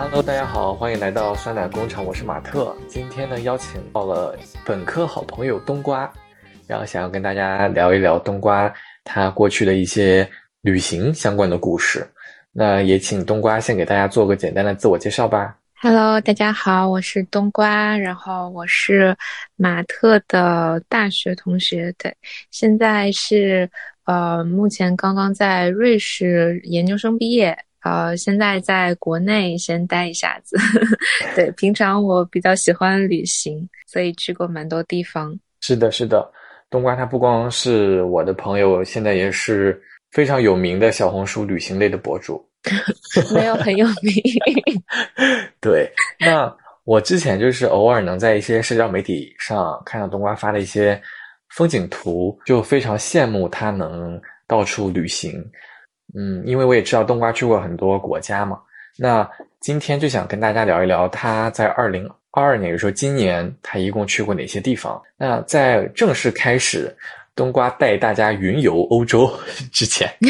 Hello，大家好，欢迎来到酸奶工厂，我是马特。今天呢，邀请到了本科好朋友冬瓜，然后想要跟大家聊一聊冬瓜他过去的一些旅行相关的故事。那也请冬瓜先给大家做个简单的自我介绍吧。Hello，大家好，我是冬瓜，然后我是马特的大学同学，对，现在是呃，目前刚刚在瑞士研究生毕业，呃，现在在国内先待一下子，对，平常我比较喜欢旅行，所以去过蛮多地方。是的，是的，冬瓜他不光是我的朋友，现在也是非常有名的小红书旅行类的博主。没有很有名，对。那我之前就是偶尔能在一些社交媒体上看到冬瓜发的一些风景图，就非常羡慕他能到处旅行。嗯，因为我也知道冬瓜去过很多国家嘛。那今天就想跟大家聊一聊他在二零二二年，也就是说今年，他一共去过哪些地方。那在正式开始冬瓜带大家云游欧洲之前。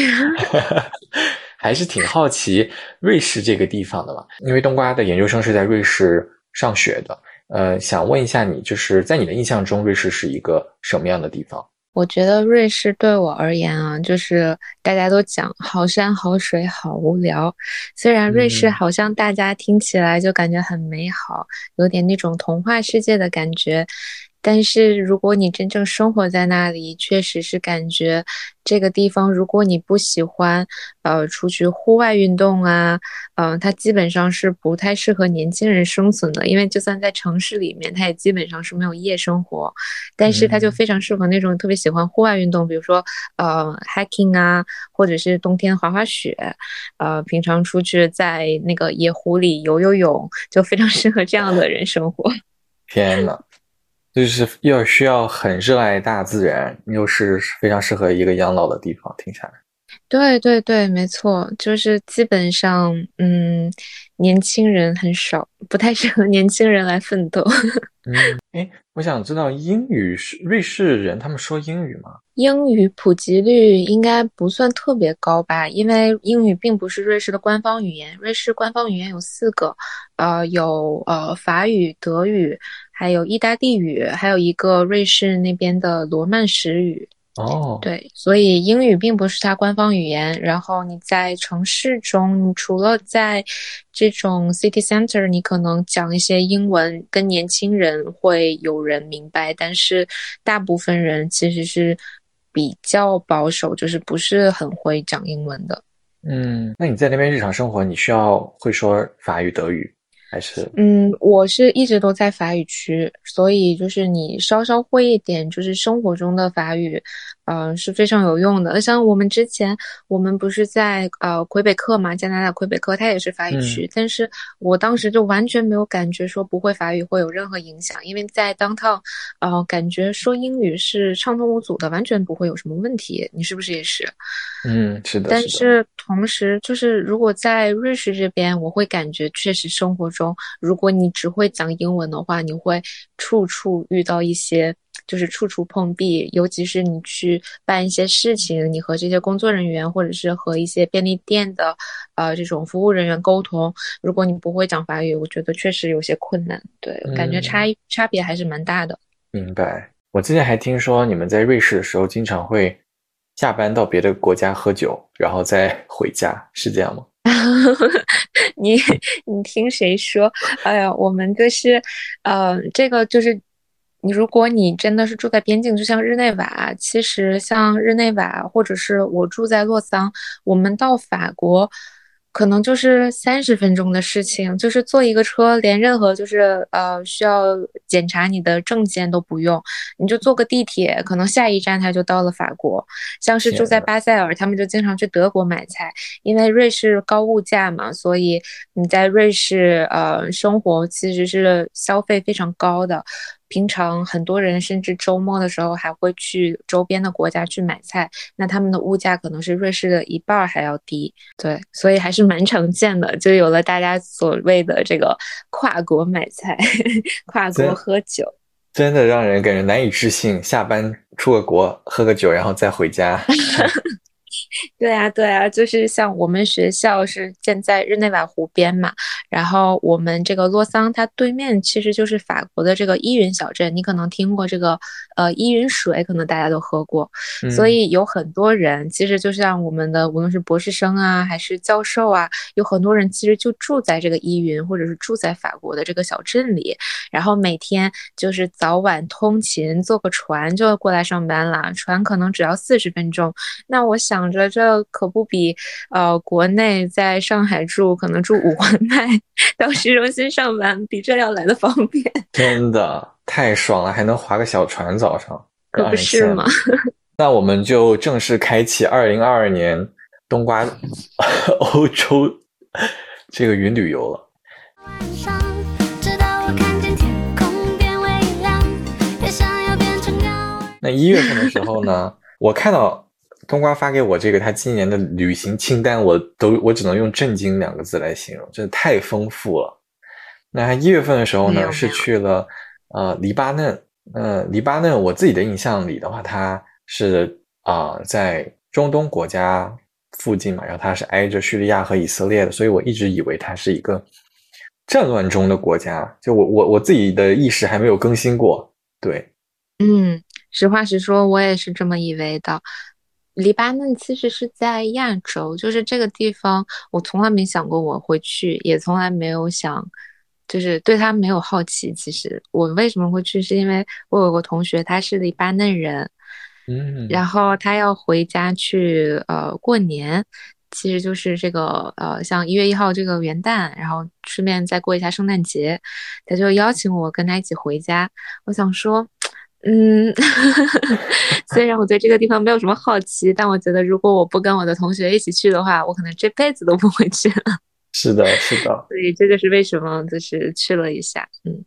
还是挺好奇瑞士这个地方的嘛，因为冬瓜的研究生是在瑞士上学的。呃，想问一下你，就是在你的印象中，瑞士是一个什么样的地方？我觉得瑞士对我而言啊，就是大家都讲好山好水好无聊。虽然瑞士好像大家听起来就感觉很美好，有点那种童话世界的感觉。但是如果你真正生活在那里，确实是感觉这个地方，如果你不喜欢，呃，出去户外运动啊，嗯，它基本上是不太适合年轻人生存的。因为就算在城市里面，它也基本上是没有夜生活，但是它就非常适合那种特别喜欢户外运动，比如说呃，hiking 啊，或者是冬天滑滑雪，呃，平常出去在那个野湖里游游泳，就非常适合这样的人生活。天呐！就是要需要很热爱大自然，又是非常适合一个养老的地方。听起来，对对对，没错，就是基本上，嗯，年轻人很少，不太适合年轻人来奋斗。嗯，哎，我想知道英语是瑞士人，他们说英语吗？英语普及率应该不算特别高吧，因为英语并不是瑞士的官方语言。瑞士官方语言有四个，呃，有呃法语、德语。还有意大利语，还有一个瑞士那边的罗曼史语。哦，对，所以英语并不是它官方语言。然后你在城市中，除了在这种 city center，你可能讲一些英文，跟年轻人会有人明白。但是大部分人其实是比较保守，就是不是很会讲英文的。嗯，那你在那边日常生活，你需要会说法语、德语？还是嗯，我是一直都在法语区，所以就是你稍稍会一点，就是生活中的法语，嗯，是非常有用的。像我们之前，我们不是在呃魁北克嘛，加拿大魁北克，它也是法语区，但是我当时就完全没有感觉说不会法语会有任何影响，因为在当趟，呃，感觉说英语是畅通无阻的，完全不会有什么问题。你是不是也是？嗯，是的。但是同时，就是如果在瑞士这边，我会感觉确实生活。中，如果你只会讲英文的话，你会处处遇到一些，就是处处碰壁。尤其是你去办一些事情，你和这些工作人员或者是和一些便利店的，呃，这种服务人员沟通，如果你不会讲法语，我觉得确实有些困难。对，感觉差差别还是蛮大的。明白。我之前还听说你们在瑞士的时候，经常会下班到别的国家喝酒，然后再回家，是这样吗？你你听谁说？哎呀，我们就是，呃，这个就是你，如果你真的是住在边境，就像日内瓦，其实像日内瓦，或者是我住在洛桑，我们到法国。可能就是三十分钟的事情，就是坐一个车，连任何就是呃需要检查你的证件都不用，你就坐个地铁，可能下一站他就到了法国。像是住在巴塞尔，他们就经常去德国买菜，因为瑞士高物价嘛，所以你在瑞士呃生活其实是消费非常高的。平常很多人甚至周末的时候还会去周边的国家去买菜，那他们的物价可能是瑞士的一半还要低，对，所以还是蛮常见的，就有了大家所谓的这个跨国买菜、跨国喝酒，真的让人感觉难以置信。下班出个国喝个酒，然后再回家。对啊，对啊，就是像我们学校是建在日内瓦湖边嘛，然后我们这个洛桑，它对面其实就是法国的这个依云小镇。你可能听过这个呃依云水，可能大家都喝过。所以有很多人，其实就像我们的，无论是博士生啊，还是教授啊，有很多人其实就住在这个依云，或者是住在法国的这个小镇里。然后每天就是早晚通勤，坐个船就过来上班了。船可能只要四十分钟。那我想着，这可不比呃国内在上海住，可能住五环外到市中心上班，比这要来的方便。真的太爽了，还能划个小船，早上可不是吗？那我们就正式开启二零二二年冬瓜 欧洲这个云旅游了。那一月份的时候呢，我看到。冬瓜发给我这个他今年的旅行清单，我都我只能用震惊两个字来形容，真的太丰富了。那他一月份的时候呢，是去了呃黎巴嫩。呃，黎巴嫩我自己的印象里的话，它是啊在中东国家附近嘛，然后它是挨着叙利亚和以色列的，所以我一直以为它是一个战乱中的国家。就我我我自己的意识还没有更新过。对，嗯，实话实说，我也是这么以为的。黎巴嫩其实是在亚洲，就是这个地方，我从来没想过我会去，也从来没有想，就是对他没有好奇。其实我为什么会去，是因为我有个同学他是黎巴嫩人，嗯，然后他要回家去呃过年，其实就是这个呃像一月一号这个元旦，然后顺便再过一下圣诞节，他就邀请我跟他一起回家。我想说。嗯，虽然我对这个地方没有什么好奇，但我觉得如果我不跟我的同学一起去的话，我可能这辈子都不会去了。是的，是的。所以这就是为什么就是去了一下。嗯，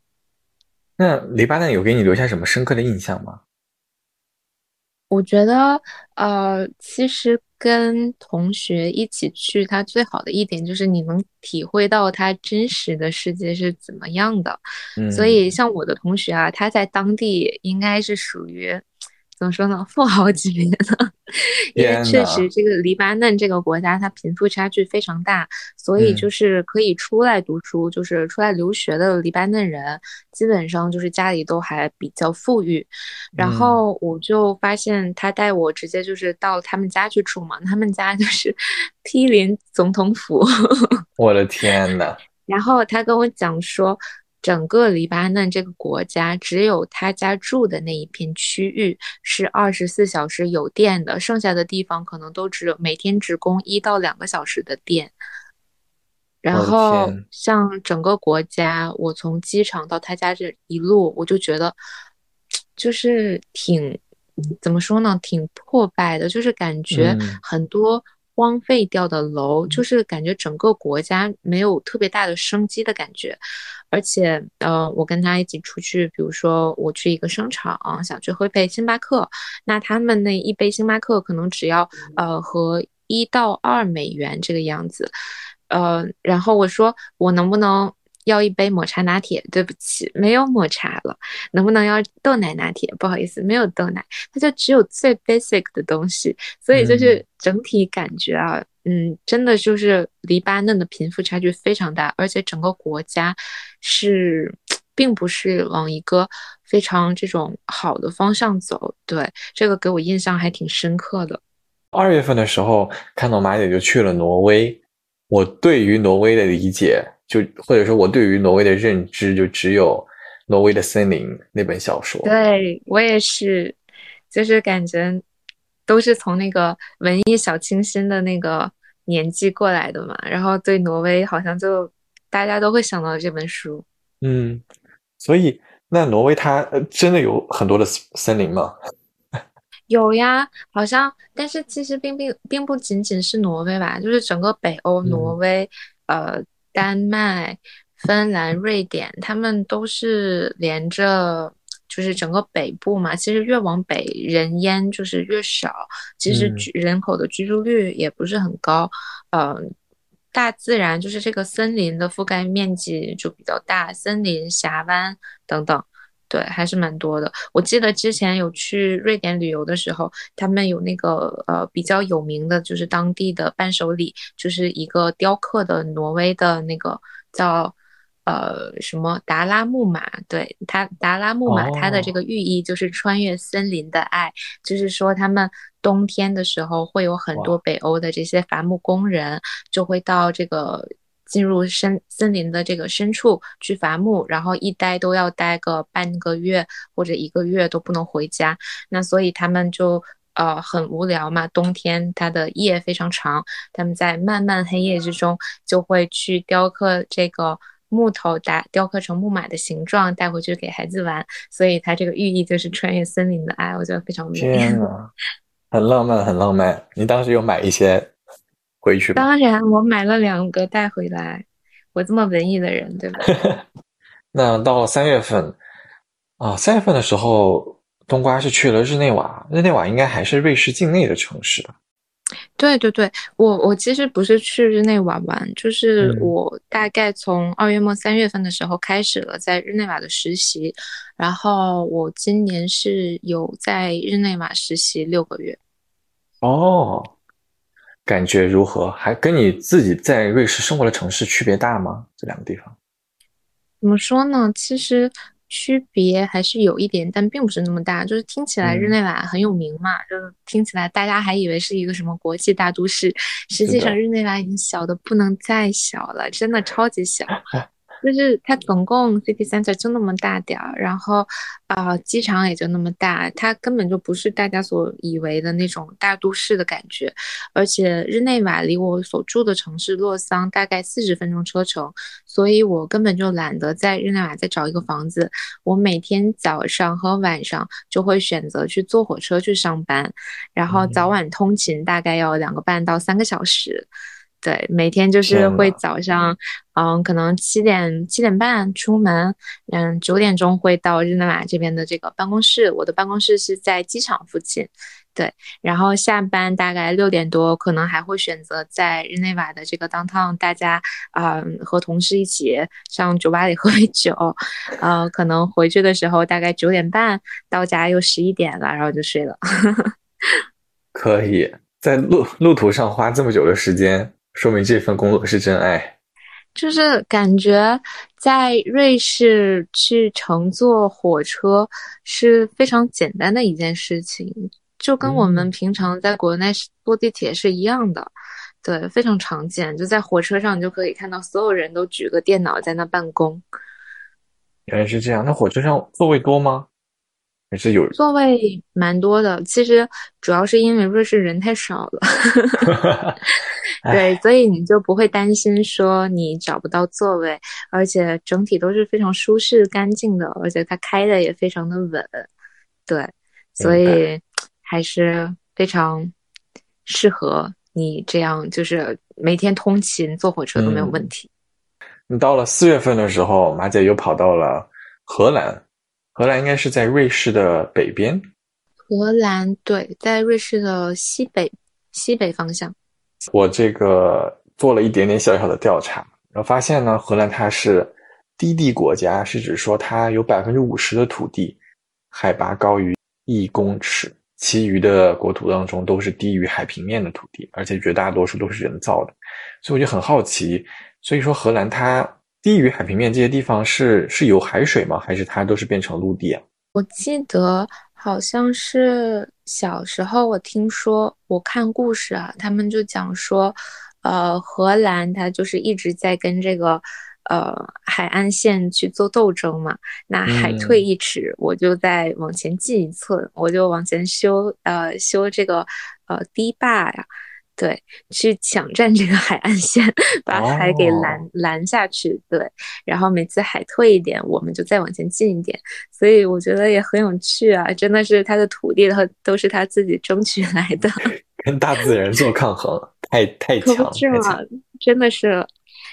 那黎巴嫩有给你留下什么深刻的印象吗？我觉得，呃，其实跟同学一起去，它最好的一点就是你能体会到它真实的世界是怎么样的。所以，像我的同学啊，他在当地应该是属于。怎么说呢？富豪级别的，因为确实这个黎巴嫩这个国家，它贫富差距非常大，所以就是可以出来读书，就是出来留学的黎巴嫩人，基本上就是家里都还比较富裕。然后我就发现他带我直接就是到他们家去住嘛，他们家就是毗邻总统府。我的天呐。然后他跟我讲说。整个黎巴嫩这个国家，只有他家住的那一片区域是二十四小时有电的，剩下的地方可能都只有每天只供一到两个小时的电。然后，像整个国家，我从机场到他家这一路，我就觉得就是挺怎么说呢，挺破败的，就是感觉很多。荒废掉的楼，就是感觉整个国家没有特别大的生机的感觉。而且，呃，我跟他一起出去，比如说我去一个商场，想去喝一杯星巴克，那他们那一杯星巴克可能只要呃和一到二美元这个样子。呃，然后我说我能不能？要一杯抹茶拿铁，对不起，没有抹茶了。能不能要豆奶拿铁？不好意思，没有豆奶，它就只有最 basic 的东西。所以就是整体感觉啊，嗯，真的就是黎巴嫩的贫富差距非常大，而且整个国家是并不是往一个非常这种好的方向走。对，这个给我印象还挺深刻的。二月份的时候，看到马姐就去了挪威，我对于挪威的理解。就或者说，我对于挪威的认知就只有《挪威的森林》那本小说。对我也是，就是感觉都是从那个文艺小清新的那个年纪过来的嘛，然后对挪威好像就大家都会想到这本书。嗯，所以那挪威它真的有很多的森林吗？有呀，好像，但是其实并并并不仅仅是挪威吧，就是整个北欧，挪威，呃。丹麦、芬兰、瑞典，他们都是连着，就是整个北部嘛。其实越往北，人烟就是越少，其实居人口的居住率也不是很高。嗯，大自然就是这个森林的覆盖面积就比较大，森林、峡湾等等。对，还是蛮多的。我记得之前有去瑞典旅游的时候，他们有那个呃比较有名的，就是当地的伴手礼，就是一个雕刻的挪威的那个叫呃什么达拉木马，对它达拉木马，它的这个寓意就是穿越森林的爱，就是说他们冬天的时候会有很多北欧的这些伐木工人就会到这个进入深森林的这个深处去伐木，然后一待都要待个半个月或者一个月都不能回家，那所以他们就。呃，很无聊嘛。冬天它的夜非常长，他们在漫漫黑夜之中就会去雕刻这个木头，打雕刻成木马的形状，带回去给孩子玩。所以它这个寓意就是穿越森林的爱，我觉得非常美。天 呐，很浪漫，很浪漫。你当时有买一些回去？当然，我买了两个带回来。我这么文艺的人，对吧？那到三月份啊，三月份的时候。冬瓜是去了日内瓦，日内瓦应该还是瑞士境内的城市吧？对对对，我我其实不是去日内瓦玩，就是我大概从二月末三月份的时候开始了在日内瓦的实习，然后我今年是有在日内瓦实习六个月。哦，感觉如何？还跟你自己在瑞士生活的城市区别大吗？这两个地方？怎么说呢？其实。区别还是有一点，但并不是那么大。就是听起来日内瓦很有名嘛，就听起来大家还以为是一个什么国际大都市，实际上日内瓦已经小的不能再小了，真的超级小。就是它总共 city center 就那么大点儿，然后啊，机场也就那么大，它根本就不是大家所以为的那种大都市的感觉。而且日内瓦离我所住的城市洛桑大概四十分钟车程，所以我根本就懒得在日内瓦再找一个房子。我每天早上和晚上就会选择去坐火车去上班，然后早晚通勤大概要两个半到三个小时。对，每天就是会早上，嗯，可能七点七点半出门，嗯，九点钟会到日内瓦这边的这个办公室。我的办公室是在机场附近，对。然后下班大概六点多，可能还会选择在日内瓦的这个 downtown，大家啊和同事一起上酒吧里喝杯酒，呃，可能回去的时候大概九点半到家，又十一点了，然后就睡了。可以在路路途上花这么久的时间。说明这份工作是真爱，就是感觉在瑞士去乘坐火车是非常简单的一件事情，就跟我们平常在国内坐地铁是一样的，对，非常常见。就在火车上，你就可以看到所有人都举个电脑在那办公。原来是这样，那火车上座位多吗？还是有座位蛮多的，其实主要是因为瑞士人太少了，对，所以你就不会担心说你找不到座位，而且整体都是非常舒适干净的，而且它开的也非常的稳，对，所以还是非常适合你这样，就是每天通勤坐火车都没有问题。你到了四月份的时候，马姐又跑到了荷兰。荷兰应该是在瑞士的北边。荷兰对，在瑞士的西北西北方向。我这个做了一点点小小的调查，然后发现呢，荷兰它是低地国家，是指说它有百分之五十的土地海拔高于一公尺，其余的国土当中都是低于海平面的土地，而且绝大多数都是人造的。所以我就很好奇，所以说荷兰它。低于海平面这些地方是是有海水吗？还是它都是变成陆地啊？我记得好像是小时候我听说，我看故事啊，他们就讲说，呃，荷兰它就是一直在跟这个呃海岸线去做斗争嘛。那海退一尺，我就再往前进一寸，我就往前修呃修这个呃堤坝呀。对，去抢占这个海岸线，把海给拦拦下去。对，然后每次海退一点，我们就再往前进一点。所以我觉得也很有趣啊，真的是他的土地和都是他自己争取来的，跟大自然做抗衡，太太强了，真的是。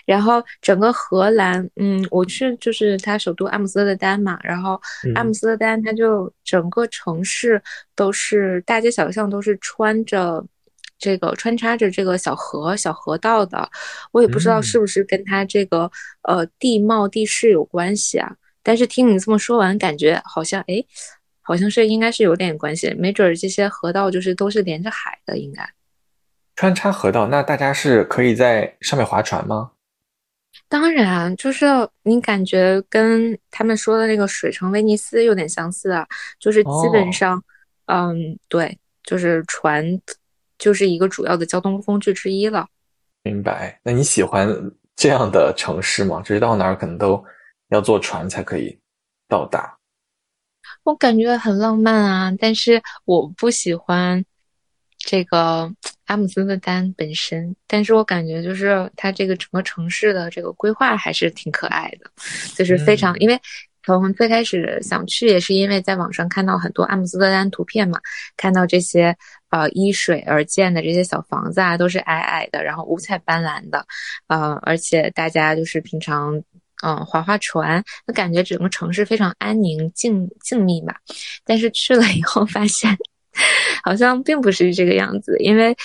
然后整个荷兰，嗯，我去就是它首都阿姆斯特丹嘛，然后阿姆斯特丹它就整个城市都是大街小巷都是穿着。这个穿插着这个小河、小河道的，我也不知道是不是跟它这个呃地貌地势有关系啊。但是听你这么说完，感觉好像哎，好像是应该是有点关系。没准儿这些河道就是都是连着海的，应该穿插河道。那大家是可以在上面划船吗？当然，就是你感觉跟他们说的那个水城威尼斯有点相似啊，就是基本上，嗯，对，就是船就是一个主要的交通工具之一了。明白？那你喜欢这样的城市吗？就是到哪儿可能都要坐船才可以到达。我感觉很浪漫啊，但是我不喜欢这个 阿姆斯特丹本身，但是我感觉就是它这个整个城市的这个规划还是挺可爱的，就是非常，因为从最开始想去也是因为在网上看到很多阿姆斯特丹图片嘛，看到这些呃依水而建的这些小房子啊，都是矮矮的，然后五彩斑斓的，呃，而且大家就是平常。嗯，划划船，就感觉整个城市非常安宁、静静谧吧。但是去了以后发现，好像并不是这个样子。因为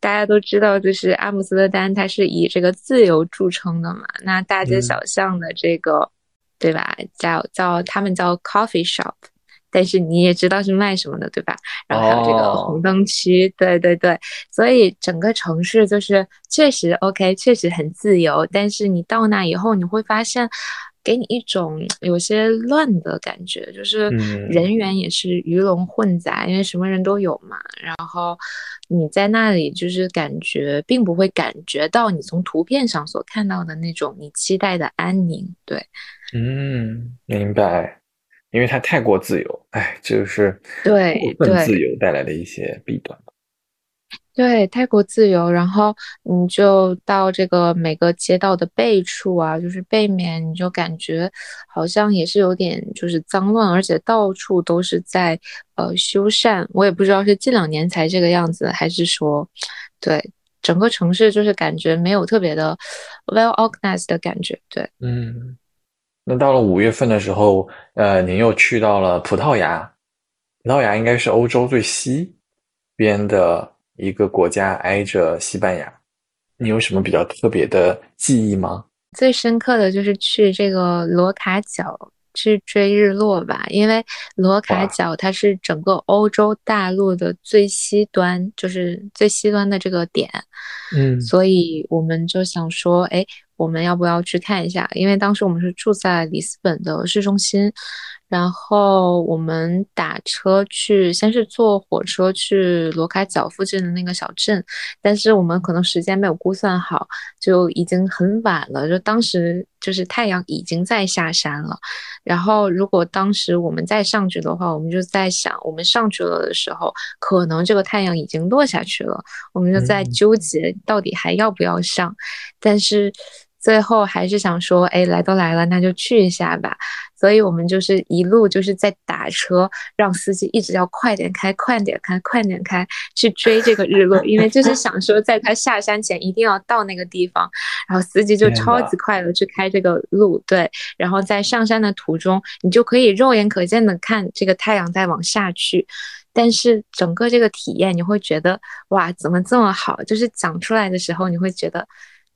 大家都知道，就是阿姆斯特丹它是以这个自由著称的嘛。那大街小巷的这个，对吧？叫叫他们叫 coffee shop。但是你也知道是卖什么的，对吧？然后还有这个红灯区，对对对，所以整个城市就是确实 OK，确实很自由。但是你到那以后，你会发现，给你一种有些乱的感觉，就是人员也是鱼龙混杂，因为什么人都有嘛。然后你在那里就是感觉并不会感觉到你从图片上所看到的那种你期待的安宁。对，嗯，明白。因为它太过自由，哎，就是对过分自由带来的一些弊端。对，太过自由，然后你就到这个每个街道的背处啊，就是背面，你就感觉好像也是有点就是脏乱，而且到处都是在呃修缮。我也不知道是近两年才这个样子，还是说，对整个城市就是感觉没有特别的 well organized 的感觉。对，嗯。那到了五月份的时候，呃，您又去到了葡萄牙。葡萄牙应该是欧洲最西边的一个国家，挨着西班牙。你有什么比较特别的记忆吗？最深刻的就是去这个罗卡角去追日落吧，因为罗卡角它是整个欧洲大陆的最西端，就是最西端的这个点。嗯，所以我们就想说，哎。我们要不要去看一下？因为当时我们是住在里斯本的市中心，然后我们打车去，先是坐火车去罗卡角附近的那个小镇，但是我们可能时间没有估算好，就已经很晚了。就当时就是太阳已经在下山了，然后如果当时我们再上去的话，我们就在想，我们上去了的时候，可能这个太阳已经落下去了，我们就在纠结到底还要不要上，但是。最后还是想说，哎，来都来了，那就去一下吧。所以我们就是一路就是在打车，让司机一直要快点开，快点开，快点开，去追这个日落。因为就是想说，在他下山前一定要到那个地方。然后司机就超级快的去开这个路，对。然后在上山的途中，你就可以肉眼可见的看这个太阳在往下去。但是整个这个体验，你会觉得哇，怎么这么好？就是讲出来的时候，你会觉得。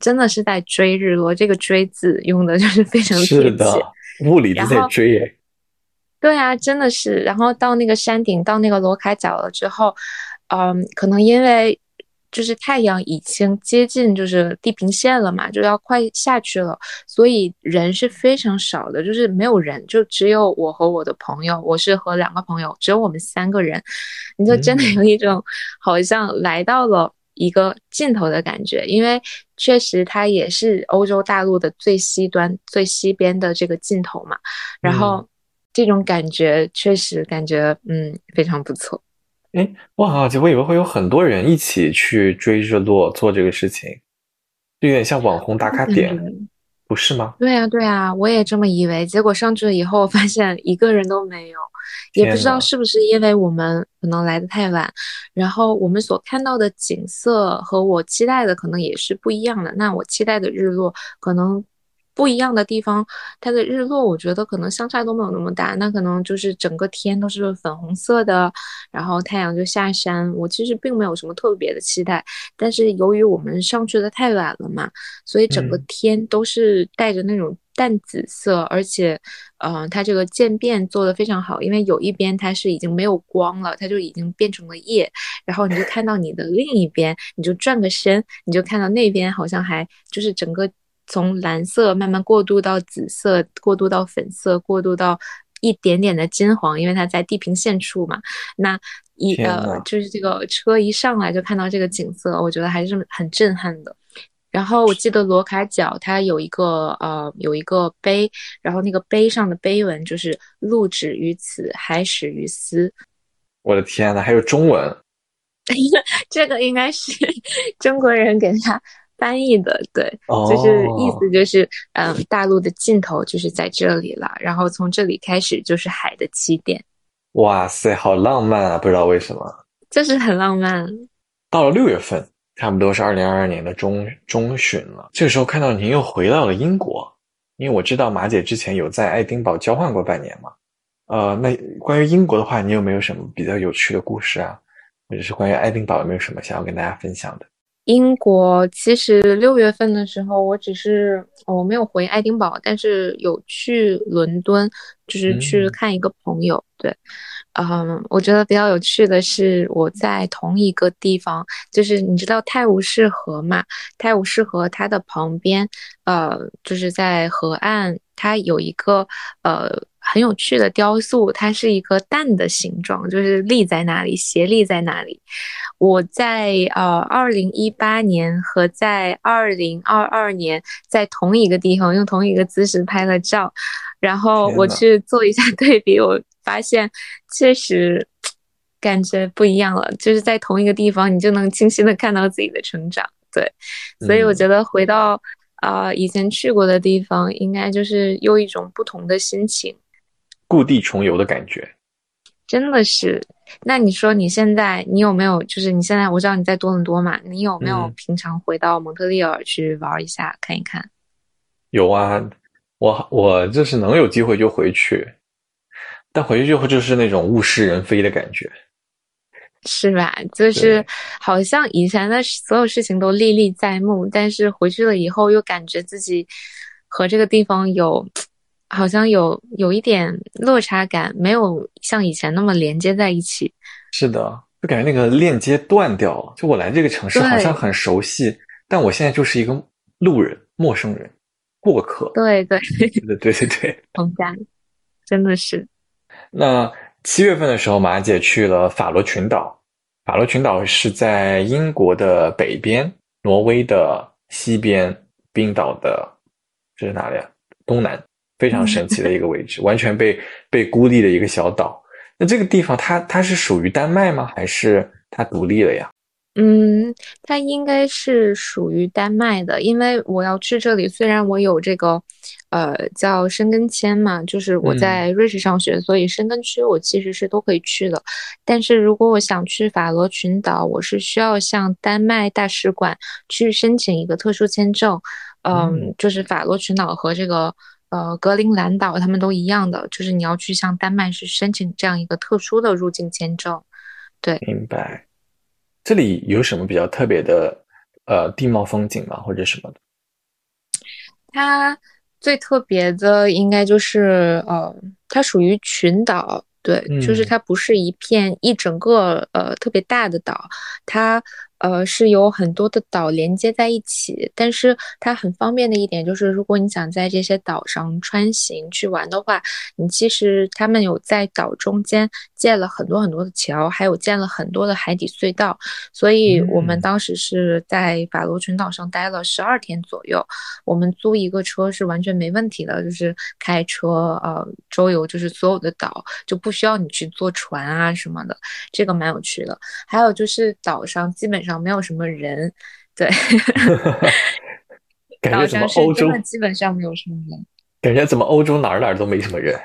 真的是在追日落，这个“追”字用的就是 非常贴切，物理都在追耶。对啊，真的是。然后到那个山顶，到那个罗卡角了之后，嗯，可能因为就是太阳已经接近就是地平线了嘛，就要快下去了，所以人是非常少的，就是没有人，就只有我和我的朋友，我是和两个朋友，只有我们三个人，你就真的有一种好像来到了。一个尽头的感觉，因为确实它也是欧洲大陆的最西端、最西边的这个尽头嘛。然后这种感觉确实感觉嗯非常不错。哎，我好奇，我以为会有很多人一起去追日落做这个事情，有点像网红打卡点，不是吗？对呀，对呀，我也这么以为。结果上去了以后，发现一个人都没有。也不知道是不是因为我们可能来的太晚，然后我们所看到的景色和我期待的可能也是不一样的。那我期待的日落可能不一样的地方，它的日落我觉得可能相差都没有那么大。那可能就是整个天都是粉红色的，然后太阳就下山。我其实并没有什么特别的期待，但是由于我们上去的太晚了嘛，所以整个天都是带着那种。淡紫色，而且，呃，它这个渐变做的非常好，因为有一边它是已经没有光了，它就已经变成了夜，然后你就看到你的另一边，你就转个身，你就看到那边好像还就是整个从蓝色慢慢过渡到紫色，过渡到粉色，过渡到一点点的金黄，因为它在地平线处嘛。那一呃，就是这个车一上来就看到这个景色，我觉得还是很震撼的。然后我记得罗卡角它有一个呃有一个碑，然后那个碑上的碑文就是“路止于此，海始于斯”。我的天呐，还有中文？这个应该是 中国人给他翻译的，对，就是意思就是嗯，大陆的尽头就是在这里了，然后从这里开始就是海的起点。哇塞，好浪漫啊！不知道为什么，就是很浪漫。到了六月份。差不多是二零二二年的中中旬了。这个时候看到您又回到了英国，因为我知道马姐之前有在爱丁堡交换过半年嘛。呃，那关于英国的话，你有没有什么比较有趣的故事啊？或者是关于爱丁堡有没有什么想要跟大家分享的？英国其实六月份的时候，我只是我没有回爱丁堡，但是有去伦敦，就是去看一个朋友。对。嗯，我觉得比较有趣的是，我在同一个地方，就是你知道泰晤士河嘛？泰晤士河它的旁边，呃，就是在河岸，它有一个呃很有趣的雕塑，它是一个蛋的形状，就是立在那里，斜立在那里。我在呃二零一八年和在二零二二年在同一个地方用同一个姿势拍了照，然后我去做一下 对比，我。发现确实感觉不一样了，就是在同一个地方，你就能清晰的看到自己的成长。对，所以我觉得回到啊以前去过的地方，应该就是又一种不同的心情，故地重游的感觉。真的是。那你说你现在你有没有？就是你现在我知道你在多伦多嘛，你有没有平常回到蒙特利尔去玩一下看一看？有啊，我我就是能有机会就回去。但回去之后就是那种物是人非的感觉，是吧？就是好像以前的所有事情都历历在目，但是回去了以后又感觉自己和这个地方有好像有有一点落差感，没有像以前那么连接在一起。是的，就感觉那个链接断掉了。就我来这个城市好像很熟悉，但我现在就是一个路人、陌生人、过客。对 对对对对对对，同感，真的是。那七月份的时候，马姐去了法罗群岛。法罗群岛是在英国的北边，挪威的西边，冰岛的这是哪里啊？东南，非常神奇的一个位置，完全被被孤立的一个小岛。那这个地方，它它是属于丹麦吗？还是它独立了呀？嗯，它应该是属于丹麦的，因为我要去这里，虽然我有这个，呃，叫申根签嘛，就是我在瑞士上学，所以申根区我其实是都可以去的。但是如果我想去法罗群岛，我是需要向丹麦大使馆去申请一个特殊签证。嗯，就是法罗群岛和这个呃格陵兰岛他们都一样的，就是你要去向丹麦去申请这样一个特殊的入境签证。对，明白。这里有什么比较特别的呃地貌风景吗，或者什么的？它最特别的应该就是呃，它属于群岛，对，就是它不是一片一整个呃特别大的岛，它。呃，是有很多的岛连接在一起，但是它很方便的一点就是，如果你想在这些岛上穿行去玩的话，你其实他们有在岛中间建了很多很多的桥，还有建了很多的海底隧道，所以我们当时是在法罗群岛上待了十二天左右，我们租一个车是完全没问题的，就是开车呃周游，就是所有的岛就不需要你去坐船啊什么的，这个蛮有趣的。还有就是岛上基本上。没有什么人，对，感觉怎么欧洲基本上没有什么人，感觉怎么欧洲哪儿哪儿都没什么人，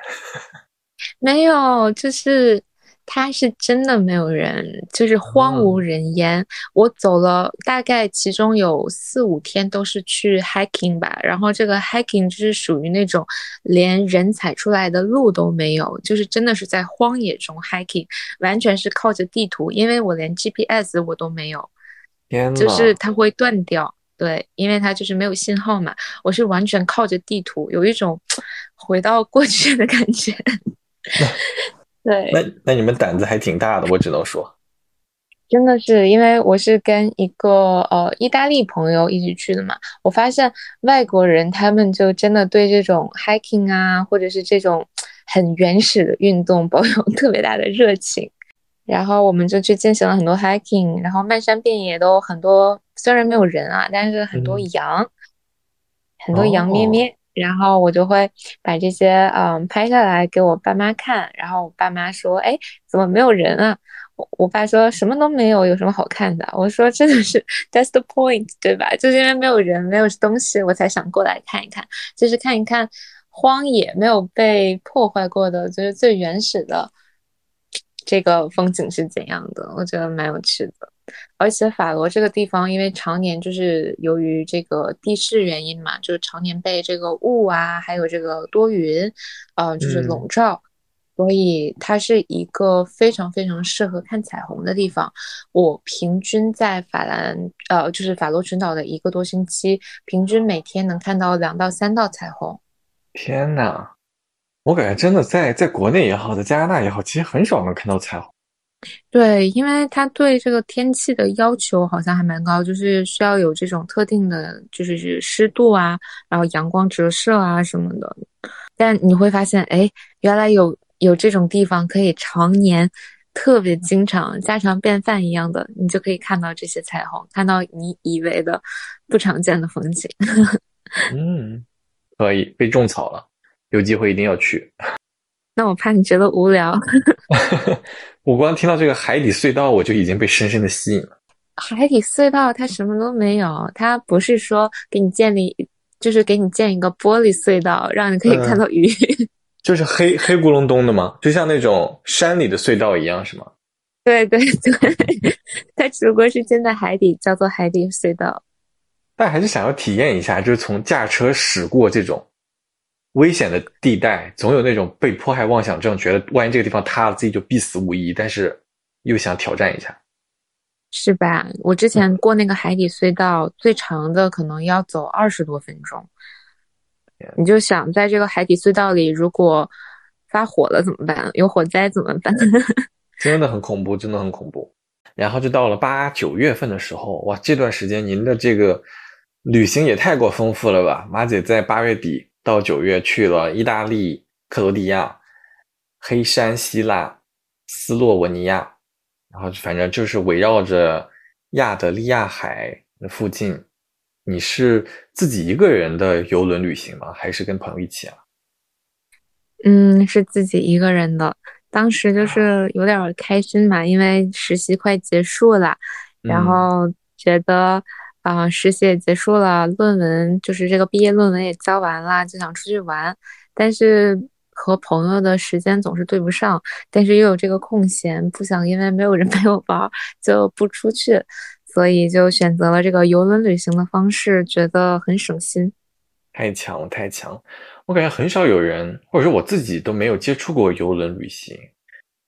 没有，就是。它是真的没有人，就是荒无人烟。我走了大概其中有四五天都是去 hiking 吧，然后这个 hiking 就是属于那种连人踩出来的路都没有，就是真的是在荒野中 hiking，完全是靠着地图，因为我连 GPS 我都没有，就是它会断掉，对，因为它就是没有信号嘛。我是完全靠着地图，有一种 回到过去的感觉。对，那那你们胆子还挺大的，我只能说。真的是，因为我是跟一个呃意大利朋友一起去的嘛，我发现外国人他们就真的对这种 hiking 啊，或者是这种很原始的运动保有特别大的热情。然后我们就去进行了很多 hiking，然后漫山遍野都很多，虽然没有人啊，但是很多羊，很多羊咩咩。然后我就会把这些嗯拍下来给我爸妈看，然后我爸妈说：“哎，怎么没有人啊？”我我爸说什么都没有，有什么好看的？我说真的是 that's the point，对吧？就是因为没有人，没有东西，我才想过来看一看，就是看一看荒野没有被破坏过的，就是最原始的这个风景是怎样的？我觉得蛮有趣的。而且法罗这个地方，因为常年就是由于这个地势原因嘛，就是常年被这个雾啊，还有这个多云，呃，就是笼罩。所以它是一个非常非常适合看彩虹的地方。我平均在法兰，呃，就是法罗群岛的一个多星期，平均每天能看到两到三道彩虹。天呐，我感觉真的在在国内也好，在加拿大也好，其实很少能看到彩虹。对，因为它对这个天气的要求好像还蛮高，就是需要有这种特定的，就是湿度啊，然后阳光折射啊什么的。但你会发现，哎，原来有。有这种地方可以常年、特别经常、家常便饭一样的，你就可以看到这些彩虹，看到你以为的不常见的风景。嗯，可以被种草了，有机会一定要去。那我怕你觉得无聊。我光听到这个海底隧道，我就已经被深深的吸引了。海底隧道它什么都没有，它不是说给你建立，就是给你建一个玻璃隧道，让你可以看到鱼。就是黑黑咕隆咚的吗？就像那种山里的隧道一样，是吗？对对对，它只不过是建在海底，叫做海底隧道。但还是想要体验一下，就是从驾车驶过这种危险的地带，总有那种被迫害妄想症，觉得万一这个地方塌了，自己就必死无疑。但是又想挑战一下，是吧？我之前过那个海底隧道，最长的可能要走二十多分钟。你就想在这个海底隧道里，如果发火了怎么办？有火灾怎么办？真的很恐怖，真的很恐怖。然后就到了八九月份的时候，哇，这段时间您的这个旅行也太过丰富了吧？马姐在八月底到九月去了意大利、克罗地亚、黑山、希腊、斯洛文尼亚，然后反正就是围绕着亚得利亚海的附近。你是自己一个人的游轮旅行吗？还是跟朋友一起啊？嗯，是自己一个人的。当时就是有点开心嘛，因为实习快结束了，然后觉得啊，实习也结束了，论文就是这个毕业论文也交完了，就想出去玩。但是和朋友的时间总是对不上，但是又有这个空闲，不想因为没有人 陪我玩就不出去。所以就选择了这个游轮旅行的方式，觉得很省心。太强了，太强！我感觉很少有人，或者说我自己都没有接触过游轮旅行。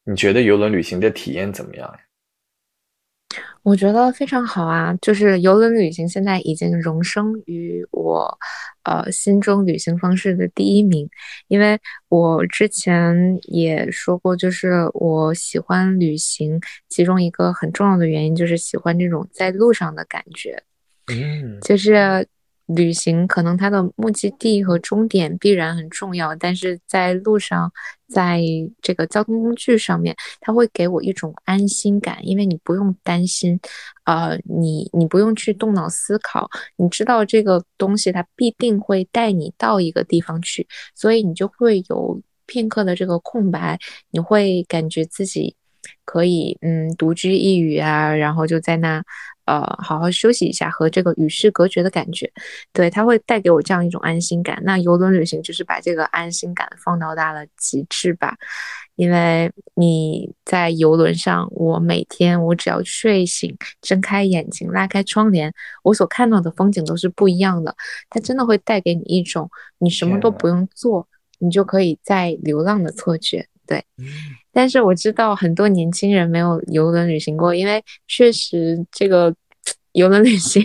你觉得游轮旅行的体验怎么样呀？我觉得非常好啊！就是游轮旅行现在已经荣升于我，呃，心中旅行方式的第一名。因为我之前也说过，就是我喜欢旅行，其中一个很重要的原因就是喜欢这种在路上的感觉。嗯，就是。旅行可能它的目的地和终点必然很重要，但是在路上，在这个交通工具上面，它会给我一种安心感，因为你不用担心，呃，你你不用去动脑思考，你知道这个东西它必定会带你到一个地方去，所以你就会有片刻的这个空白，你会感觉自己可以嗯独居一隅啊，然后就在那。呃，好好休息一下，和这个与世隔绝的感觉，对，它会带给我这样一种安心感。那游轮旅行就是把这个安心感放到大了极致吧，因为你在游轮上，我每天我只要睡醒，睁开眼睛，拉开窗帘，我所看到的风景都是不一样的。它真的会带给你一种你什么都不用做，你就可以在流浪的错觉。对，但是我知道很多年轻人没有游轮旅行过，因为确实这个游轮旅行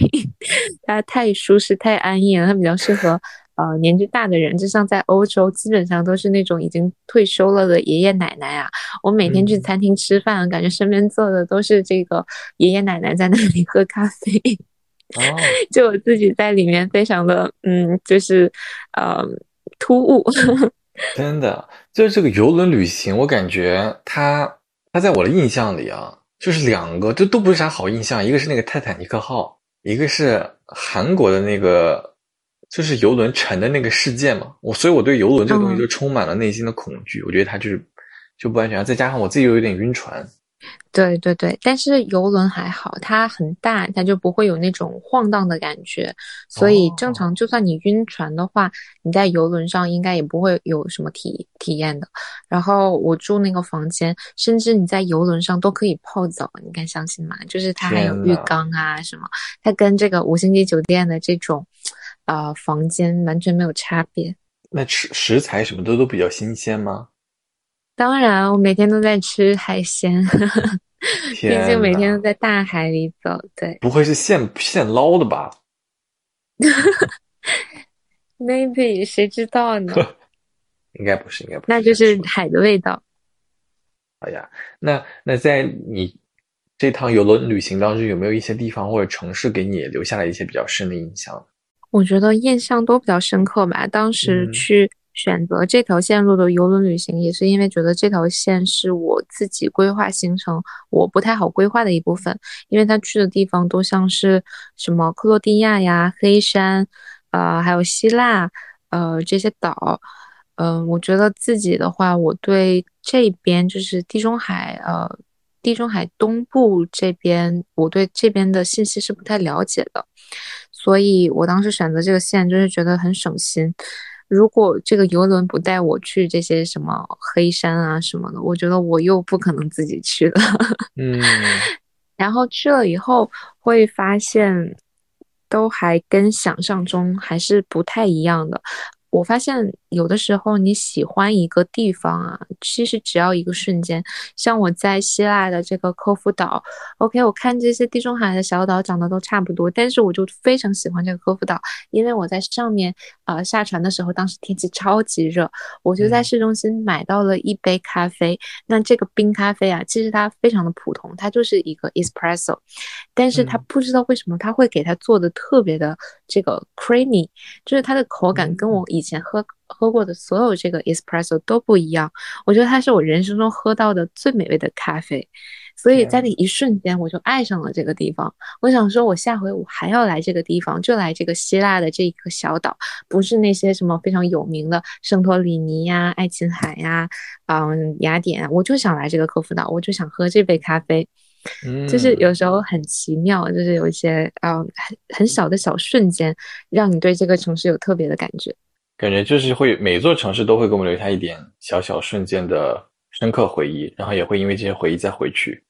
它太舒适、太安逸了，它比较适合呃年纪大的人，就像在欧洲，基本上都是那种已经退休了的爷爷奶奶啊。我每天去餐厅吃饭，感觉身边坐的都是这个爷爷奶奶在那里喝咖啡。哦，就我自己在里面，非常的嗯，就是呃突兀。真的，就是这个游轮旅行，我感觉它它在我的印象里啊，就是两个，这都不是啥好印象。一个是那个泰坦尼克号，一个是韩国的那个，就是游轮沉的那个事件嘛。我所以，我对游轮这个东西就充满了内心的恐惧。我觉得它就是就不安全，再加上我自己又有点晕船。对对对，但是游轮还好，它很大，它就不会有那种晃荡的感觉，所以正常，就算你晕船的话，你在游轮上应该也不会有什么体体验的。然后我住那个房间，甚至你在游轮上都可以泡澡，你敢相信吗？就是它还有浴缸啊什么，它跟这个五星级酒店的这种，呃，房间完全没有差别。那食食材什么的都比较新鲜吗？当然，我每天都在吃海鲜。毕竟每天都在大海里走，对，不会是现现捞的吧？Maybe 谁知道呢？应该不是，应该不是，那就是海的味道。哎呀，那那在你这趟游轮旅行当中，有没有一些地方或者城市给你留下了一些比较深的印象？我觉得印象都比较深刻吧。当时去。选择这条线路的游轮旅行，也是因为觉得这条线是我自己规划行程我不太好规划的一部分，因为他去的地方都像是什么克罗地亚呀、黑山，呃，还有希腊，呃，这些岛，嗯，我觉得自己的话，我对这边就是地中海，呃，地中海东部这边，我对这边的信息是不太了解的，所以我当时选择这个线就是觉得很省心。如果这个游轮不带我去这些什么黑山啊什么的，我觉得我又不可能自己去了。嗯，然后去了以后会发现，都还跟想象中还是不太一样的。我发现有的时候你喜欢一个地方啊，其实只要一个瞬间。像我在希腊的这个科夫岛，OK，我看这些地中海的小岛长得都差不多，但是我就非常喜欢这个科夫岛，因为我在上面呃下船的时候，当时天气超级热，我就在市中心买到了一杯咖啡。那这个冰咖啡啊，其实它非常的普通，它就是一个 espresso，但是它不知道为什么它会给它做的特别的这个 creamy，就是它的口感跟我以前喝喝过的所有这个 espresso 都不一样，我觉得它是我人生中喝到的最美味的咖啡，所以在那一瞬间我就爱上了这个地方。我想说，我下回我还要来这个地方，就来这个希腊的这一个小岛，不是那些什么非常有名的圣托里尼呀、爱琴海呀、嗯雅典，我就想来这个科夫岛，我就想喝这杯咖啡。就是有时候很奇妙，就是有一些啊很很小的小瞬间，让你对这个城市有特别的感觉。感觉就是会每座城市都会给我们留下一点小小瞬间的深刻回忆，然后也会因为这些回忆再回去。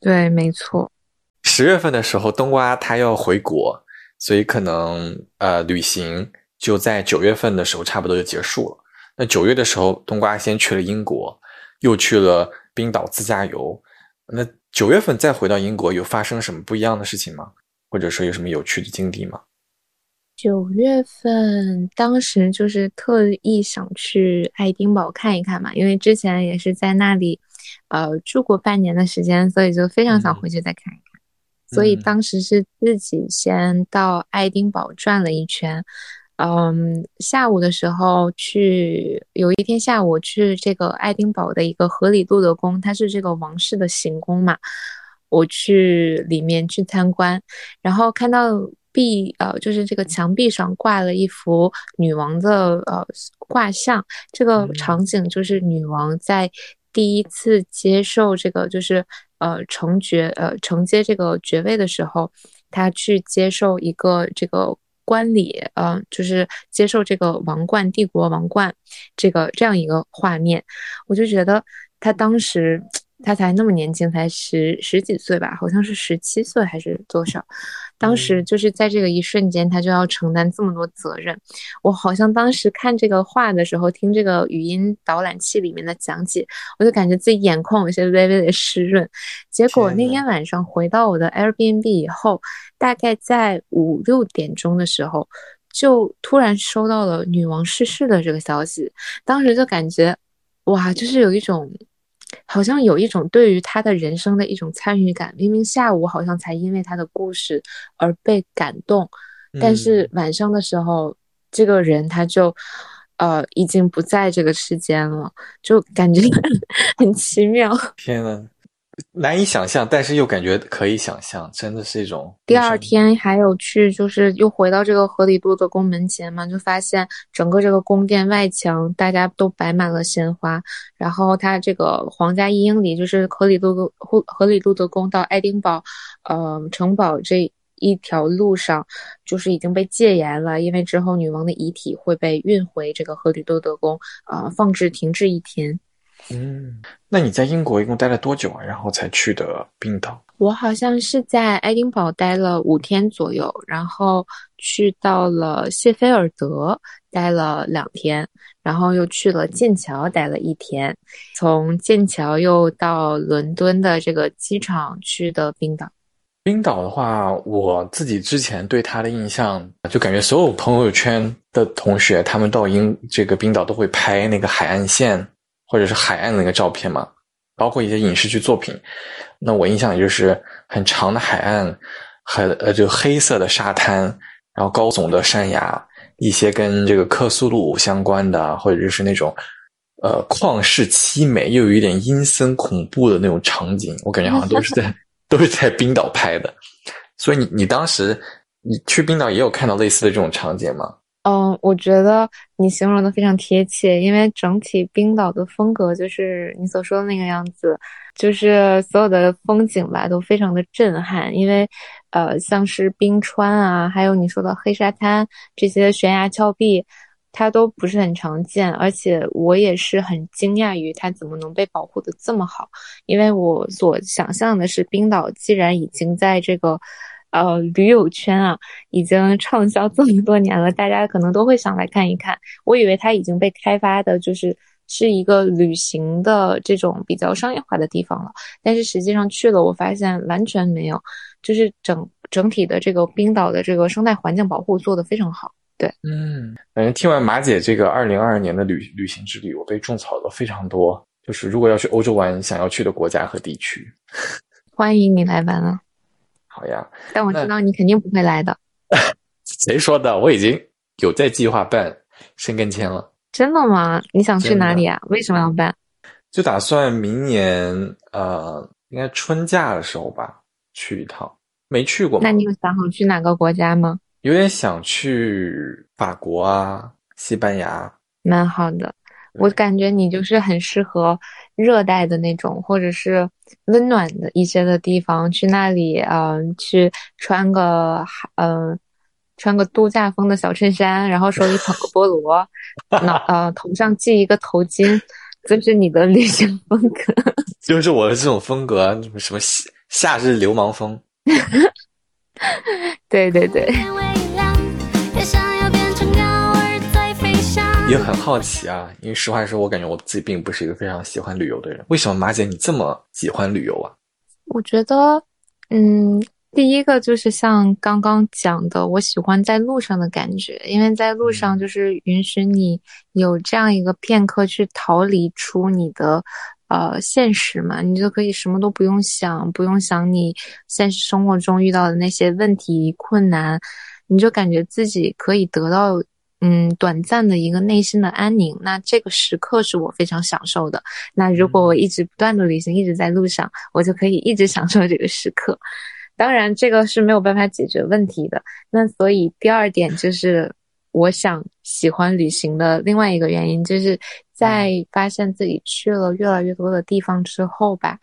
对，没错。十月份的时候，冬瓜他要回国，所以可能呃旅行就在九月份的时候差不多就结束了。那九月的时候，冬瓜先去了英国，又去了冰岛自驾游。那九月份再回到英国，有发生什么不一样的事情吗？或者说有什么有趣的经历吗？九月份当时就是特意想去爱丁堡看一看嘛，因为之前也是在那里，呃，住过半年的时间，所以就非常想回去再看一看。所以当时是自己先到爱丁堡转了一圈。嗯，下午的时候去，有一天下午去这个爱丁堡的一个荷里路德宫，它是这个王室的行宫嘛。我去里面去参观，然后看到壁，呃，就是这个墙壁上挂了一幅女王的呃画像。这个场景就是女王在第一次接受这个，就是呃承爵，呃承接这个爵位的时候，她去接受一个这个。观礼，呃，就是接受这个王冠，帝国王冠，这个这样一个画面，我就觉得他当时他才那么年轻，才十十几岁吧，好像是十七岁还是多少。当时就是在这个一瞬间，他就要承担这么多责任。我好像当时看这个话的时候，听这个语音导览器里面的讲解，我就感觉自己眼眶有些微微的湿润。结果那天晚上回到我的 Airbnb 以后，大概在五六点钟的时候，就突然收到了女王逝世的这个消息，当时就感觉，哇，就是有一种，好像有一种对于他的人生的一种参与感。明明下午好像才因为他的故事而被感动，但是晚上的时候，这个人他就，呃，已经不在这个世间了，就感觉 很奇妙。天呐！难以想象，但是又感觉可以想象，真的是一种。第二天还有去，就是又回到这个河里多德宫门前嘛，就发现整个这个宫殿外墙大家都摆满了鲜花，然后它这个皇家一英里，就是荷里多荷荷里多德宫到爱丁堡，呃，城堡这一条路上，就是已经被戒严了，因为之后女王的遗体会被运回这个河里多德宫，啊，放置停滞一天。嗯，那你在英国一共待了多久啊？然后才去的冰岛？我好像是在爱丁堡待了五天左右，然后去到了谢菲尔德待了两天，然后又去了剑桥待了一天，从剑桥又到伦敦的这个机场去的冰岛。冰岛的话，我自己之前对它的印象，就感觉所有朋友圈的同学，他们到英这个冰岛都会拍那个海岸线。或者是海岸的那个照片嘛，包括一些影视剧作品。那我印象也就是很长的海岸，很呃就黑色的沙滩，然后高耸的山崖，一些跟这个克苏鲁相关的，或者就是那种呃旷世凄美又有一点阴森恐怖的那种场景，我感觉好像都是在 都是在冰岛拍的。所以你你当时你去冰岛也有看到类似的这种场景吗？嗯，我觉得你形容的非常贴切，因为整体冰岛的风格就是你所说的那个样子，就是所有的风景吧都非常的震撼，因为呃像是冰川啊，还有你说的黑沙滩这些悬崖峭壁，它都不是很常见，而且我也是很惊讶于它怎么能被保护的这么好，因为我所想象的是冰岛既然已经在这个。呃，旅友圈啊，已经畅销这么多年了，大家可能都会想来看一看。我以为它已经被开发的，就是是一个旅行的这种比较商业化的地方了。但是实际上去了，我发现完全没有，就是整整体的这个冰岛的这个生态环境保护做得非常好。对，嗯，反正听完马姐这个二零二二年的旅旅行之旅，我被种草了非常多，就是如果要去欧洲玩，想要去的国家和地区，欢迎你来玩啊！好呀，但我知道你肯定不会来的。谁说的？我已经有在计划办申根签了。真的吗？你想去哪里啊？为什么要办？就打算明年呃，应该春假的时候吧，去一趟。没去过。那你有想好去哪个国家吗？有点想去法国啊，西班牙。蛮好的。我感觉你就是很适合热带的那种，或者是温暖的一些的地方，去那里，嗯，去穿个，嗯，穿个度假风的小衬衫，然后手里捧个菠萝，脑，呃，头上系一个头巾，这是你的旅行风格。就是我的这种风格，什么夏夏日流氓风。对 对对。也很好奇啊，因为实话说，我感觉我自己并不是一个非常喜欢旅游的人。为什么马姐你这么喜欢旅游啊？我觉得，嗯，第一个就是像刚刚讲的，我喜欢在路上的感觉，因为在路上就是允许你有这样一个片刻去逃离出你的呃现实嘛，你就可以什么都不用想，不用想你现实生活中遇到的那些问题困难，你就感觉自己可以得到。嗯，短暂的一个内心的安宁，那这个时刻是我非常享受的。那如果我一直不断的旅行，一直在路上，我就可以一直享受这个时刻。当然，这个是没有办法解决问题的。那所以第二点就是，我想喜欢旅行的另外一个原因，就是在发现自己去了越来越多的地方之后吧。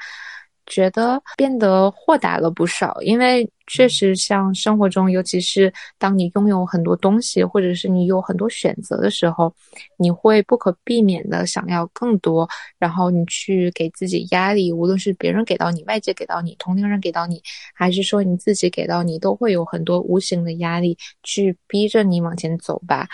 觉得变得豁达了不少，因为确实像生活中，尤其是当你拥有很多东西，或者是你有很多选择的时候，你会不可避免的想要更多，然后你去给自己压力，无论是别人给到你、外界给到你、同龄人给到你，还是说你自己给到你，都会有很多无形的压力去逼着你往前走吧。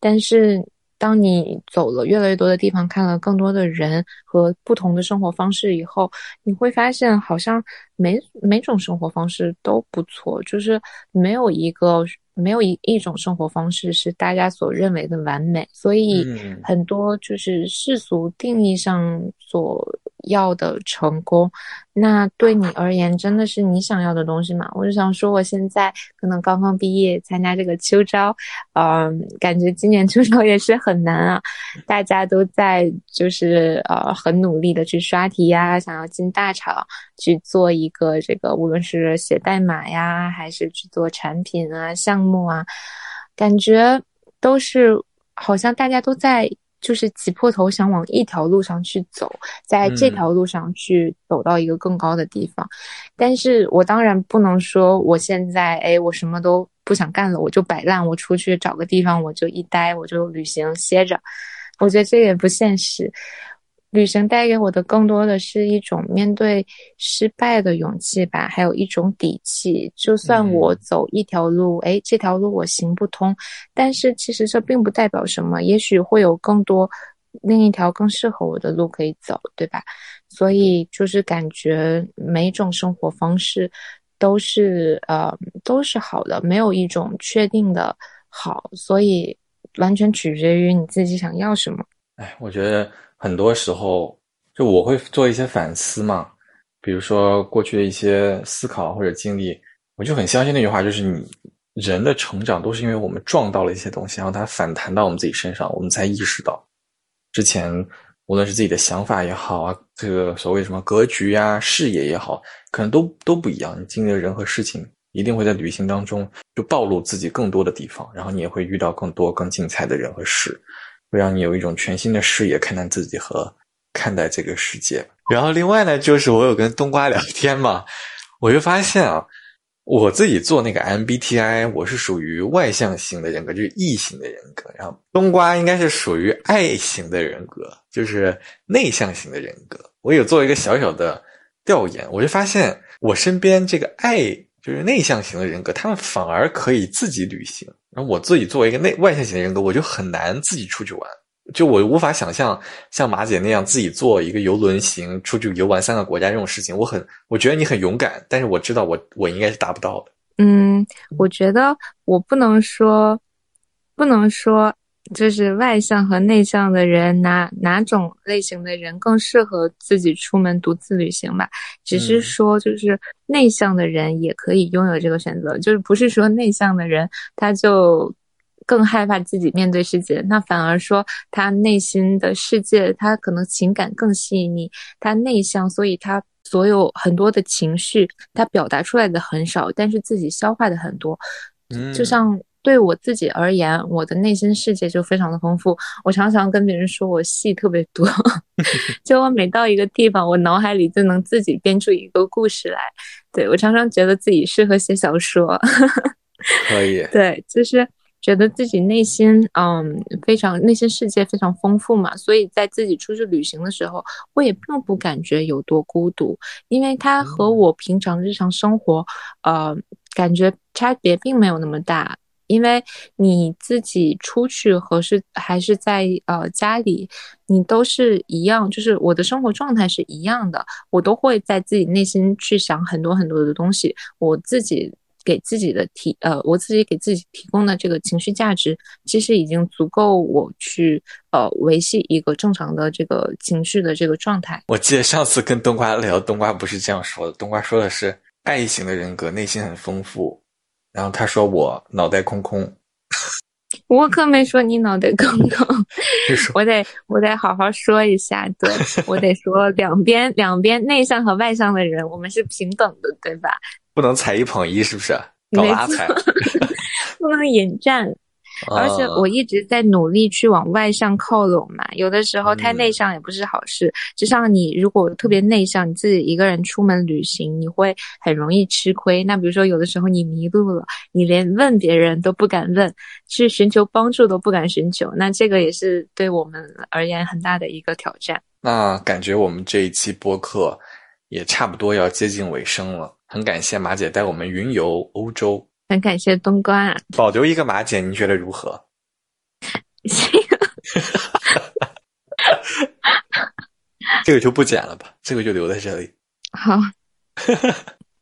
但是。当你走了越来越多的地方，看了更多的人和不同的生活方式以后，你会发现好像每每种生活方式都不错，就是没有一个没有一一种生活方式是大家所认为的完美，所以很多就是世俗定义上所要的成功，那对你而言真的是你想要的东西吗？我就想说，我现在可能刚刚毕业，参加这个秋招，嗯，感觉今年秋招也是很难啊，大家都在就是呃很努力的去刷题呀，想要进大厂去做一个这个，无论是写代码呀，还是去做产品啊项。目啊，感觉都是好像大家都在就是挤破头想往一条路上去走，在这条路上去走到一个更高的地方。但是我当然不能说我现在哎，我什么都不想干了，我就摆烂，我出去找个地方我就一待，我就旅行歇着。我觉得这也不现实。旅行带给我的更多的是一种面对失败的勇气吧，还有一种底气。就算我走一条路，哎，这条路我行不通，但是其实这并不代表什么，也许会有更多另一条更适合我的路可以走，对吧？所以就是感觉每种生活方式都是呃都是好的，没有一种确定的好，所以完全取决于你自己想要什么。哎，我觉得。很多时候，就我会做一些反思嘛，比如说过去的一些思考或者经历，我就很相信那句话，就是你人的成长都是因为我们撞到了一些东西，然后它反弹到我们自己身上，我们才意识到，之前无论是自己的想法也好啊，这个所谓什么格局呀、视野也好，可能都都不一样。你经历的人和事情，一定会在旅行当中就暴露自己更多的地方，然后你也会遇到更多更精彩的人和事。会让你有一种全新的视野看待自己和看待这个世界。然后另外呢，就是我有跟冬瓜聊天嘛，我就发现啊，我自己做那个 MBTI，我是属于外向型的人格，就是 E 型的人格。然后冬瓜应该是属于爱型的人格，就是内向型的人格。我有做一个小小的调研，我就发现我身边这个爱就是内向型的人格，他们反而可以自己旅行。然后我自己作为一个内外向型的人格，我就很难自己出去玩，就我无法想象像马姐那样自己坐一个游轮行出去游玩三个国家这种事情。我很，我觉得你很勇敢，但是我知道我我应该是达不到的。嗯，我觉得我不能说，不能说。就是外向和内向的人，哪哪种类型的人更适合自己出门独自旅行吧？只是说，就是内向的人也可以拥有这个选择，就是不是说内向的人他就更害怕自己面对世界，那反而说他内心的世界，他可能情感更细腻，他内向，所以他所有很多的情绪，他表达出来的很少，但是自己消化的很多，就像。对我自己而言，我的内心世界就非常的丰富。我常常跟别人说我戏特别多，就我每到一个地方，我脑海里就能自己编出一个故事来。对我常常觉得自己适合写小说，可以。对，就是觉得自己内心嗯非常内心世界非常丰富嘛，所以在自己出去旅行的时候，我也并不感觉有多孤独，因为它和我平常日常生活呃感觉差别并没有那么大。因为你自己出去和是还是在呃家里，你都是一样，就是我的生活状态是一样的，我都会在自己内心去想很多很多的东西，我自己给自己的提呃，我自己给自己提供的这个情绪价值，其实已经足够我去呃维系一个正常的这个情绪的这个状态。我记得上次跟冬瓜聊，冬瓜不是这样说的，冬瓜说的是爱型的人格，内心很丰富。然后他说我脑袋空空，我可没说你脑袋空空，我得我得好好说一下，对我得说两边两边内向和外向的人，我们是平等的，对吧？不能踩一捧一，是不是？搞拉踩，不能引战。而且我一直在努力去往外向靠拢嘛，有的时候太内向也不是好事。就像你如果特别内向，你自己一个人出门旅行，你会很容易吃亏。那比如说有的时候你迷路了，你连问别人都不敢问，去寻求帮助都不敢寻求，那这个也是对我们而言很大的一个挑战。那感觉我们这一期播客也差不多要接近尾声了，很感谢马姐带我们云游欧洲。很感谢冬瓜，保留一个马姐，您觉得如何？行，这个就不剪了吧，这个就留在这里。好，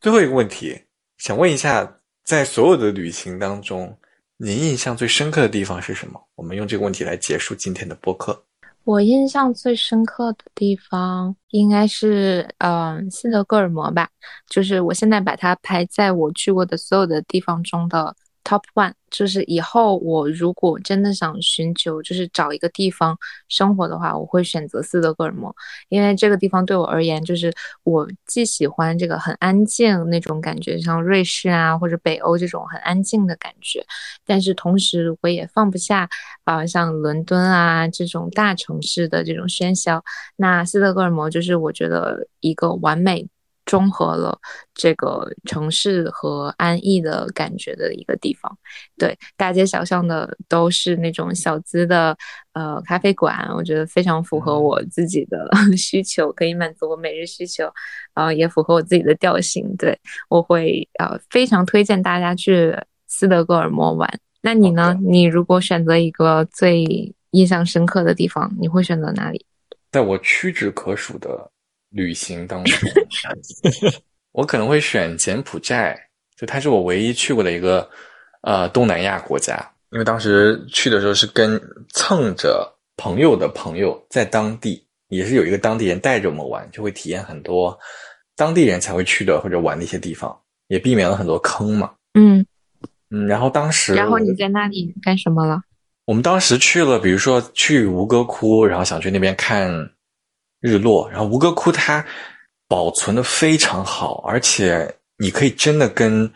最后一个问题，想问一下，在所有的旅行当中，您印象最深刻的地方是什么？我们用这个问题来结束今天的播客。我印象最深刻的地方应该是，嗯，斯德哥尔摩吧，就是我现在把它排在我去过的所有的地方中的。Top one 就是以后我如果真的想寻求，就是找一个地方生活的话，我会选择斯德哥尔摩，因为这个地方对我而言，就是我既喜欢这个很安静那种感觉，像瑞士啊或者北欧这种很安静的感觉，但是同时我也放不下啊像伦敦啊这种大城市的这种喧嚣。那斯德哥尔摩就是我觉得一个完美。综合了这个城市和安逸的感觉的一个地方，对，大街小巷的都是那种小资的呃咖啡馆，我觉得非常符合我自己的 需求，可以满足我每日需求，呃，也符合我自己的调性，对我会呃非常推荐大家去斯德哥尔摩玩。那你呢？你如果选择一个最印象深刻的地方，你会选择哪里？在我屈指可数的。旅行当中，我可能会选柬埔寨，就它是我唯一去过的一个呃东南亚国家。因为当时去的时候是跟蹭着朋友的朋友在当地，也是有一个当地人带着我们玩，就会体验很多当地人才会去的或者玩的一些地方，也避免了很多坑嘛。嗯嗯，然后当时，然后你在那里干什么了？我们当时去了，比如说去吴哥窟，然后想去那边看。日落，然后吴哥窟它保存的非常好，而且你可以真的跟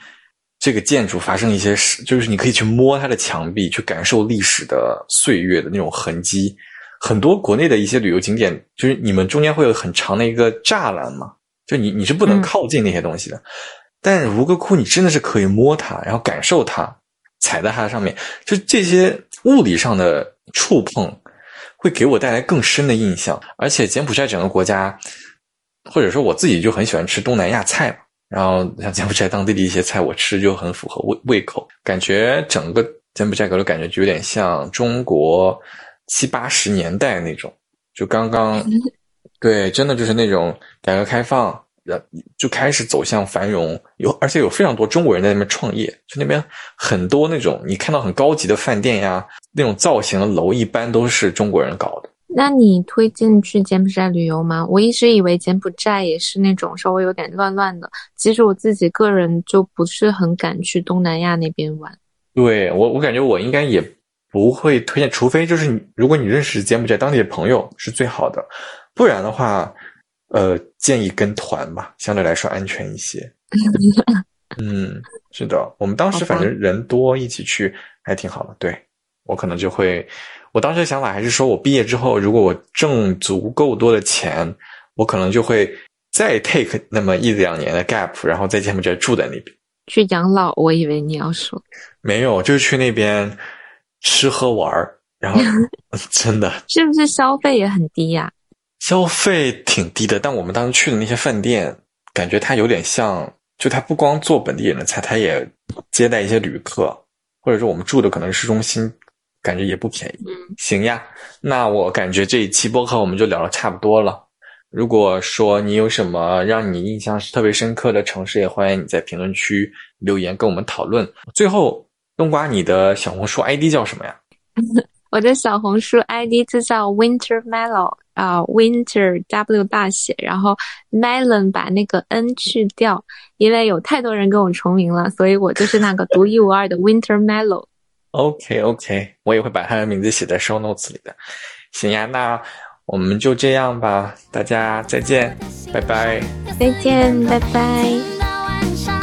这个建筑发生一些事，就是你可以去摸它的墙壁，去感受历史的岁月的那种痕迹。很多国内的一些旅游景点，就是你们中间会有很长的一个栅栏嘛，就你你是不能靠近那些东西的。但是吴哥窟你真的是可以摸它，然后感受它，踩在它上面，就这些物理上的触碰。会给我带来更深的印象，而且柬埔寨整个国家，或者说我自己就很喜欢吃东南亚菜嘛。然后像柬埔寨当地的一些菜，我吃就很符合胃胃口。感觉整个柬埔寨给我的感觉就有点像中国七八十年代那种，就刚刚对，真的就是那种改革开放。就开始走向繁荣，有而且有非常多中国人在那边创业，就那边很多那种你看到很高级的饭店呀，那种造型的楼，一般都是中国人搞的。那你推荐去柬埔寨旅游吗？我一直以为柬埔寨也是那种稍微有点乱乱的，其实我自己个人就不是很敢去东南亚那边玩。对我，我感觉我应该也不会推荐，除非就是如果你认识柬埔寨当地的朋友是最好的，不然的话。呃，建议跟团吧，相对来说安全一些。嗯，是的，我们当时反正人多，一起去还挺好的。对我可能就会，我当时的想法还是说，我毕业之后，如果我挣足够多的钱，我可能就会再 take 那么一两年的 gap，然后在柬埔寨住在那边去养老。我以为你要说 没有，就是去那边吃喝玩儿然后 真的是不是消费也很低呀？消费挺低的，但我们当时去的那些饭店，感觉它有点像，就它不光做本地人的菜，它也接待一些旅客，或者说我们住的可能是市中心，感觉也不便宜。嗯，行呀，那我感觉这一期播客我们就聊的差不多了。如果说你有什么让你印象是特别深刻的城市，也欢迎你在评论区留言跟我们讨论。最后，冬瓜，你的小红书 ID 叫什么呀？我的小红书 ID 就叫 Winter Mellow 啊，Winter W 大写，然后 Melon 把那个 N 去掉，因为有太多人跟我重名了，所以我就是那个独一无二的 Winter Mellow。OK OK，我也会把他的名字写在 Show Notes 里的。行呀，那我们就这样吧，大家再见，拜拜。再见，拜拜。